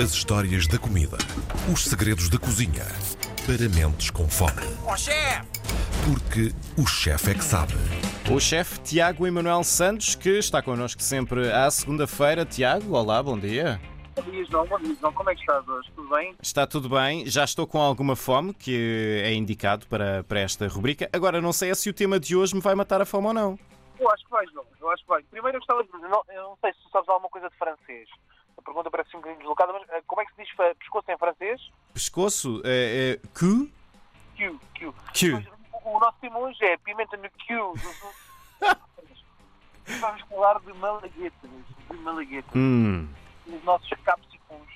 As histórias da comida. Os segredos da cozinha. Para mentes com fome. Ó chefe! Porque o chefe é que sabe. O chefe Tiago Emanuel Santos, que está connosco sempre à segunda-feira. Tiago, olá, bom dia. Bom dia, João. Bom dia, João. Como é que estás hoje? Tudo bem? Está tudo bem? Já estou com alguma fome, que é indicado para, para esta rubrica. Agora, não sei é se o tema de hoje me vai matar a fome ou não. Eu acho que vai, João. Eu acho que vai. Primeiro eu gostava de dizer, não, eu não sei se tu sabes alguma coisa de francês. A pergunta parece um bocadinho deslocada, mas eh, como é que se diz pescoço em francês? Pescoço, é, é? Q, Q. Q. Mas o, o nosso tema hoje é pimenta no Q. Vamos falar de malaguetas. De malaguetas. Hum. Os nossos capsicums,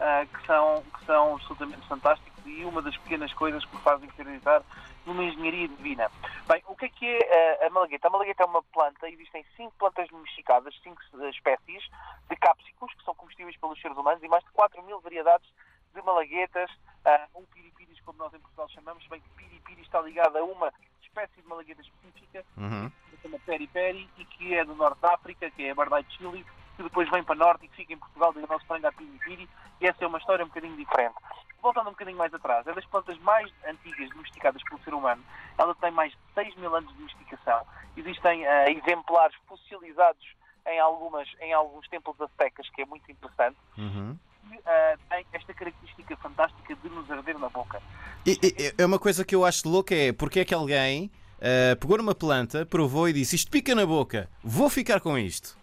ah, que, são, que são absolutamente fantásticos e uma das pequenas coisas que me fazem acreditar numa engenharia divina. Bem, o que é que é ah, a malagueta? A malagueta é uma planta, existem cinco plantas domesticadas, cinco eh, espécies de cápsicos, que são comestíveis pelos seres humanos, e mais de 4 mil variedades de malaguetas, ah, ou piripiris, como nós em Portugal chamamos, bem que piripiri está ligado a uma espécie de malagueta específica, Uhum. que se chama Peri Peri e que é do norte da África, que é a Bardai Chili, que depois vem para norte e que fica em Portugal, frango à piripiri, e essa é uma história um bocadinho diferente. Voltando um bocadinho mais atrás, é das plantas mais antigas domesticadas pelo ser humano. Ela tem mais de 6 mil anos de domesticação. Existem ah, exemplares fossilizados em, algumas, em alguns templos aztecas, que é muito interessante. Uhum. E, ah, tem esta característica fantástica de nos arder na boca. E- e- É uma coisa que eu acho louca é porque é que alguém ah, pegou numa planta, provou e disse isto pica na boca, vou ficar com isto.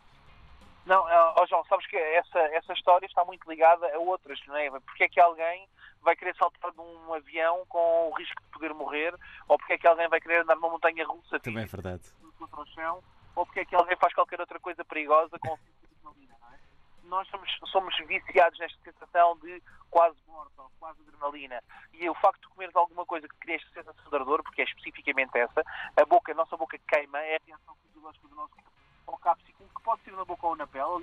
Não, ó, João, sabes que essa, essa história está muito ligada a outras, não é? Porque é que alguém vai querer saltar de um avião com o risco de poder morrer? Ou porque é que alguém vai querer andar numa montanha russa Também é verdade. chão? Ou porque é que alguém faz qualquer outra coisa perigosa com o cinto de adrenalina, não é? Nós somos, somos viciados nesta sensação de quase morte ou quase adrenalina. E o facto de comeres alguma coisa que cria esta sensação de ardor, porque é especificamente essa, a boca, a nossa boca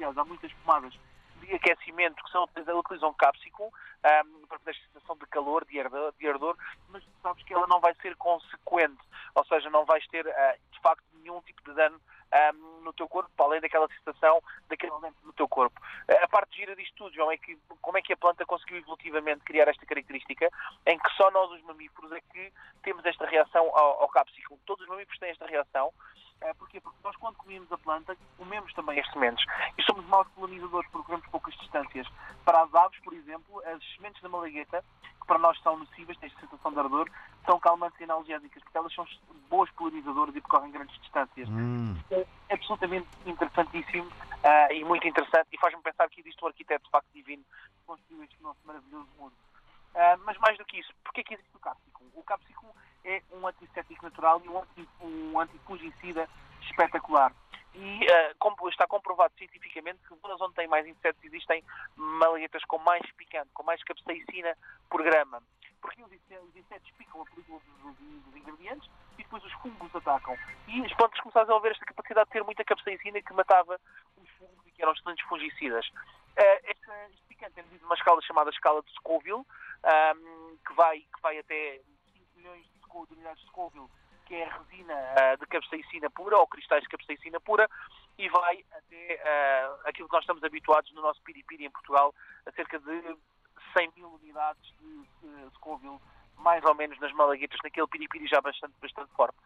Aliás, há muitas pomadas de aquecimento que são, utilizam cápsico ahm, para fazer esta sensação de calor, de ardor, de ardor, mas sabes que ela não vai ser consequente, ou seja, não vais ter ah, de facto nenhum tipo de dano ahm, no teu corpo, além daquela sensação daquele elemento no teu corpo. Ah, A parte gira disto tudo, João, é que como é que a planta conseguiu evolutivamente criar esta característica em que só nós, os mamíferos, é que temos esta reação ao, ao cápsico. Todos os mamíferos têm esta reação. Porquê? Porque nós, quando comemos a planta, comemos também as sementes. E somos maus colonizadores porque vamos poucas distâncias. Para as aves, por exemplo, as sementes da malagueta, que para nós são nocivas, têm sensação de ardor, são calmantes e analgésicas, porque elas são boas polinizadoras e percorrem grandes distâncias Hum. é absolutamente interessantíssimo ah, e muito interessante e faz-me pensar que existe um arquiteto de facto divino que construiu este nosso maravilhoso mundo. Ah, mas mais do que isso, porquê que existe o cápsico? O cápsico é um antisséptico natural e um, anti, um antifungicida espetacular. E como está comprovado cientificamente que zonas onde tem mais insetos existem malaguetas com mais picante, com mais capsaicina por grama. Porque os inse- os insetos picam a película dos, ingredientes e depois os fungos atacam. E as plantas começaram a desenvolver esta capacidade de ter muita capsaicina que matava os fungos e que eram excelentes fungicidas. Eh, este, este picante é medido numa escala chamada escala de Scoville, ahm, que, vai, que vai até 5 milhões de, de unidades de Scoville, que é resina ah, de capsaicina pura, ou cristais de capsaicina pura, e vai até ah, aquilo que nós estamos habituados no nosso piripiri em Portugal, a cerca de 100 mil unidades de eh, Scoville, mais ou menos nas malaguetas, naquele piripiri já bastante, bastante forte.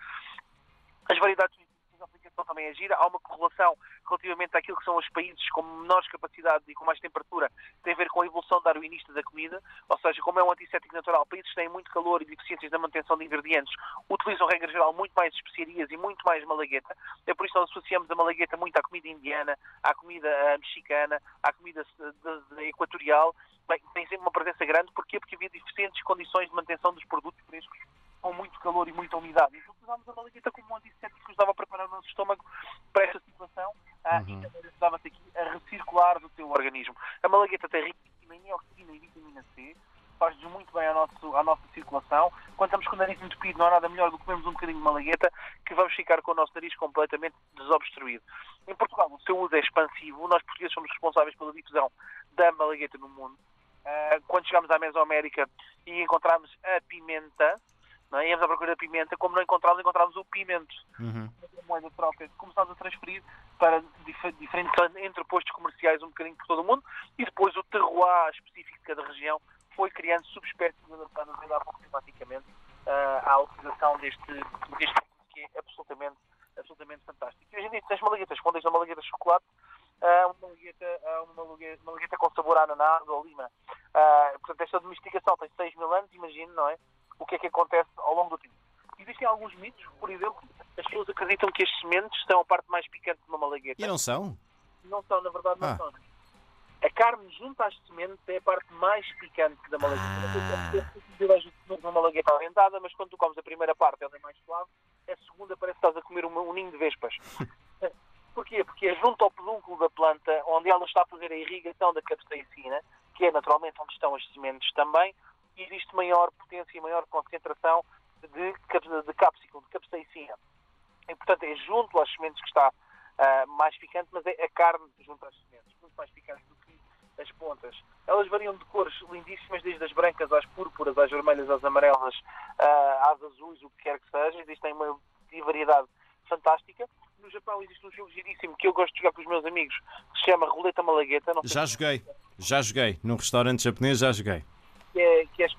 As variedades a aplicação também é gira. Há uma correlação relativamente àquilo que são os países com menores capacidade e com mais temperatura, tem a ver com a evolução darwinista da comida, ou seja, como é um antisséptico natural, países que têm muito calor e deficiências na manutenção de ingredientes utilizam, regra geral, muito mais especiarias e muito mais malagueta. É por isso que nós associamos a malagueta muito à comida indiana, à comida ah, mexicana, à comida eh, equatorial. Bem, tem sempre uma presença grande. Porquê? Porque havia diferentes condições de manutenção dos produtos frescos com muito calor e muita umidade. Então usámos a malagueta como um antisséptico que nos dava a preparar o nosso estômago para essa situação ah, e também ajudava-te aqui a recircular do teu organismo. A malagueta tem riquíssima em neoxina e vitamina C, faz-nos muito bem à, nosso, à nossa circulação. Quando estamos com o nariz entupido, não há nada melhor do que comermos um bocadinho de malagueta, que vamos ficar com o nosso nariz completamente desobstruído. Em Portugal, o seu uso é expansivo. Nós, portugueses, somos responsáveis pela difusão da malagueta no mundo. Ah, quando chegamos à Mesoamérica e encontramos a pimenta, não é? íamos à procura da pimenta, como não encontramos, encontramos o pimento. Uhum. A moeda de troca começámos a transferir para dif- diferentes entrepostos comerciais um bocadinho por todo o mundo e depois o terroir específico de cada região, foi criando subespécies adaptadas climaticamente uh, à utilização deste, deste que é absolutamente, absolutamente fantástico. E hoje em dia tens malaguetas, quando tens uma malagueta de chocolate, uh, uma, malagueta, uh, uma, malagueta, uma malagueta com sabor a ananás ou lima. Uh, portanto, esta domesticação tem 6 mil anos, imagino, não é? O que é que acontece ao longo do tempo. Existem alguns mitos, por exemplo, as pessoas acreditam que as sementes são a parte mais picante de uma malagueta. E não são? Não são, na verdade, não Ah. são. A carne junto às sementes é a parte mais picante da malagueta. Ah. Não é uma malagueta orientada, mas quando tu comes a primeira parte ela é mais suave, a segunda parece que estás a comer uma- um ninho de vespas. Porquê? Porque é junto ao pedúnculo da planta, onde ela está a fazer a irrigação da capsaicina, que é naturalmente onde estão as sementes também, existe maior potência e maior concentração de, de cápsicum, de capsaicina. E, portanto, é junto às sementes que está ah, mais picante, mas é a carne junto às sementes, muito mais picante do que as pontas. Elas variam de cores lindíssimas, desde as brancas às púrpuras, às vermelhas, às amarelas, ah, às azuis, o que quer que seja. Existem uma variedade fantástica. No Japão existe um jogo giríssimo que eu gosto de jogar com os meus amigos, que se chama Roleta Malagueta. Já joguei. Já joguei. Num restaurante japonês já joguei.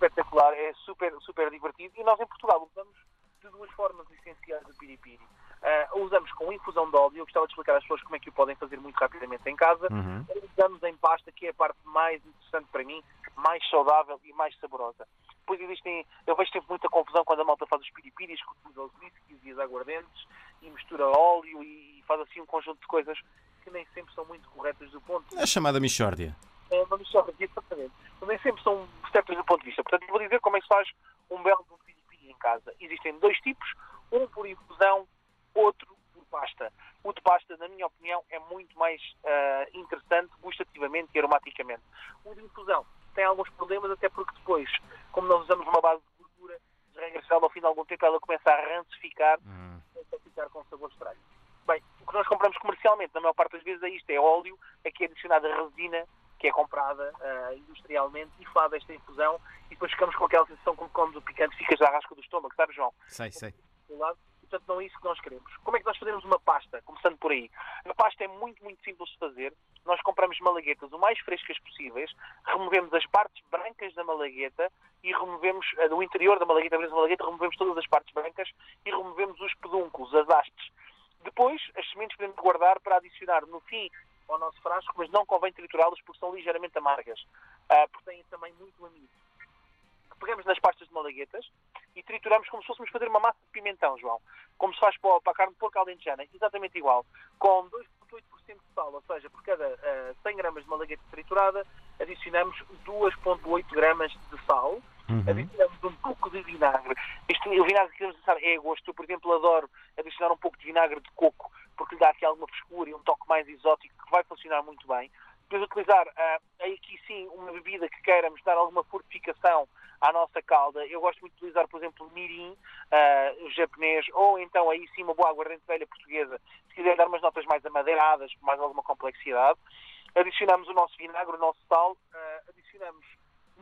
Espetacular, é super, super divertido. E nós em Portugal usamos de duas formas essenciais o piripiri. Ah, usamos com infusão de óleo, eu gostava de explicar às pessoas como é que o podem fazer muito rapidamente em casa. Uhum. Usamos em pasta, que é a parte mais interessante para mim, mais saudável e mais saborosa. Depois existem, eu vejo sempre muita confusão quando a malta faz os piripiris, que utiliza os whiskies e as aguardentes e mistura óleo e faz assim um conjunto de coisas que nem sempre são muito corretas do ponto É a chamada Michórdia. é uma missão aqui, exatamente. Nem sempre são certas do ponto de vista. Portanto, eu vou dizer como é que se faz um belo de um piripiri em casa. Existem dois tipos, um por infusão, outro por pasta. O de pasta, na minha opinião, é muito mais ah, interessante gustativamente e aromaticamente. O de infusão tem alguns problemas, até porque depois, como nós usamos uma base de gordura, de regra geral, ao fim de algum tempo, ela começa a rancificar começa a ficar com sabor estranho. Bem, o que nós compramos comercialmente, na maior parte das vezes, é isto: é óleo, aqui é adicionada resina, que é comprada ah, industrialmente e faz esta infusão, e depois ficamos com aquela sensação como comes o picante, ficas à rasca do estômago, sabe, João? Sei, sei. Portanto, não é isso que nós queremos. Como é que nós fazemos uma pasta? Começando por aí. A pasta é muito, muito simples de fazer. Nós compramos malaguetas o mais frescas possíveis, removemos as partes brancas da malagueta e removemos, eh, do interior da malagueta, abrimos a malagueta, removemos todas as partes brancas e removemos os pedúnculos, as hastes. Depois, as sementes podemos guardar para adicionar no fim ao nosso frasco, mas não convém triturá-las porque são ligeiramente amargas, ah, porque têm também muito amido pegamos nas pastas de malaguetas e trituramos como se fôssemos fazer uma massa de pimentão, João. Como se faz para a- para a carne de porco alentejana, exatamente igual. Com 2,8% de sal, ou seja, por cada ah, 100 gramas de malagueta triturada, adicionamos 2,8 gramas de sal, adicionamos um pouco de vinagre. Isto, o vinagre que queremos usar é a gosto. Eu, por exemplo, adoro adicionar um pouco de vinagre de coco, porque lhe dá aqui alguma frescura e um toque mais exótico que vai funcionar muito bem. Depois utilizar ah, aqui sim uma bebida que queiramos dar alguma fortificação à nossa calda. Eu gosto muito de utilizar, por exemplo, mirim o japonês, ou então aí sim uma boa aguardente velha portuguesa, se quiser dar umas notas mais amadeiradas, mais alguma complexidade. Adicionamos o nosso vinagre, o nosso sal, ah, adicionamos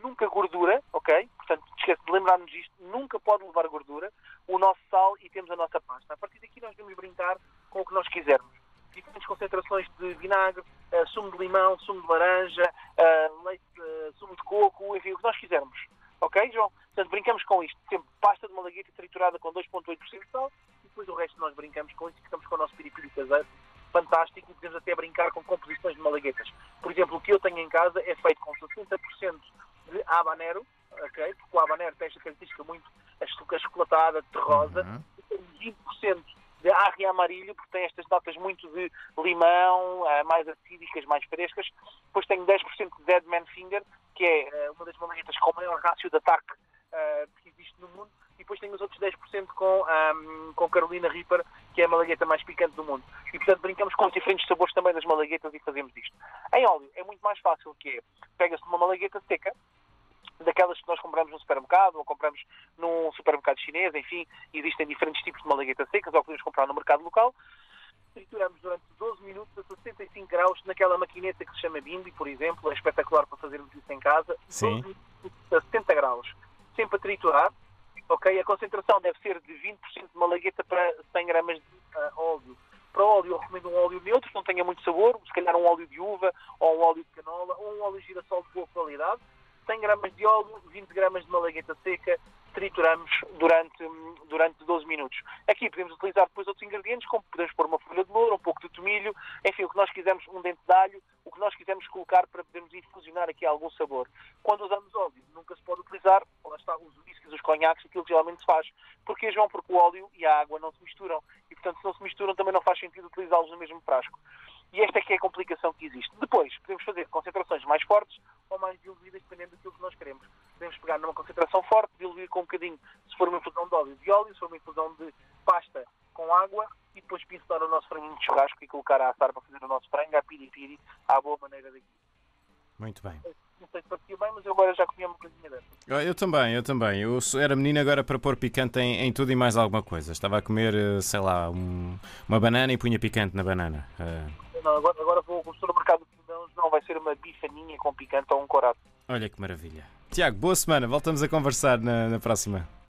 nunca gordura, ok? Portanto, esquece de lembrar-nos disto, nunca pode levar gordura, o nosso sal e temos a nossa pasta. A partir daqui nós devemos brincar com o que nós quisermos. Diferentes concentrações de vinagre, ah, sumo de limão, sumo de laranja, ah, leite, ah, sumo de coco, enfim, o que nós quisermos. Ok, João? Portanto, brincamos com isto. Sempre pasta de malagueta triturada com 2,8% de sal e depois o resto nós brincamos com isso e ficamos com o nosso piripiri caseiro fantástico e podemos até brincar com composições de malaguetas. Por exemplo, o que eu tenho em casa é feito com 60% de habanero, ok? Porque o habanero tem esta característica muito achocolatada, terrosa, Uhum. e tem 20% de arre amarillo, porque tem estas notas muito de limão, ah, mais acídicas, mais frescas. Depois tenho 10% de Dead Man Finger, que é ah, uma das malaguetas com o maior rácio de ataque ah, que existe no mundo. E depois tenho os outros 10% com, ahm, com Carolina Reaper, que é a malagueta mais picante do mundo. E portanto brincamos com os diferentes sabores também das malaguetas e fazemos isto. Em óleo é muito mais fácil, que é, pega-se uma malagueta seca, daquelas que nós compramos no supermercado ou compramos num supermercado chinês, enfim, existem diferentes tipos de malaguetas secas ou podemos comprar no mercado local. Trituramos durante 12 minutos a 65 graus naquela maquineta que se chama Bimbi, por exemplo, é espetacular para fazermos isso em casa. Sim. 12 minutos a 70 graus, sempre a triturar. Ok, a concentração deve ser de 20% de malagueta para 100 gramas de ah, óleo. Para óleo, eu recomendo um óleo neutro, que não tenha muito sabor, se calhar um óleo de uva, ou um óleo de canola, ou um óleo de girassol de boa qualidade. 100 gramas de óleo, 20 gramas de malagueta seca, trituramos durante, durante 12 minutos. Aqui podemos utilizar depois outros ingredientes, como podemos pôr uma folha de louro, um pouco de tomilho, enfim, o que nós quisermos, um dente de alho, o que nós quisermos colocar para podermos infusionar aqui algum sabor. Quando usamos óleo, nunca se pode utilizar, lá está, os whiskies, os conhaques, aquilo que geralmente se faz. Porquê, João? Porque o óleo e a água não se misturam. E, portanto, se não se misturam, também não faz sentido utilizá-los no mesmo frasco. E esta é que é a complicação que existe. Depois, podemos fazer concentrações mais fortes ou mais diluídas, dependendo daquilo que nós queremos. Podemos pegar numa concentração forte, diluir com um bocadinho, se for uma infusão de óleo, de óleo, se for uma infusão de pasta com água, e depois pincelar o nosso franguinho de churrasco e colocar a assar para fazer o nosso frango, a piripiri, à boa maneira daqui. Muito bem. Não sei se parecia bem, mas eu agora já comia uma coisinha dessa. Eu também, eu também. Eu era menino agora para pôr picante em, em tudo e mais alguma coisa. Estava a comer, eh, sei lá, um- uma banana e punha picante na banana. Eh, Não, agora, agora vou, no mercado de pindãos, não vai ser uma bifaninha com picante ou um corado. olha que maravilha. Tiago, boa semana. Voltamos a conversar na, na próxima.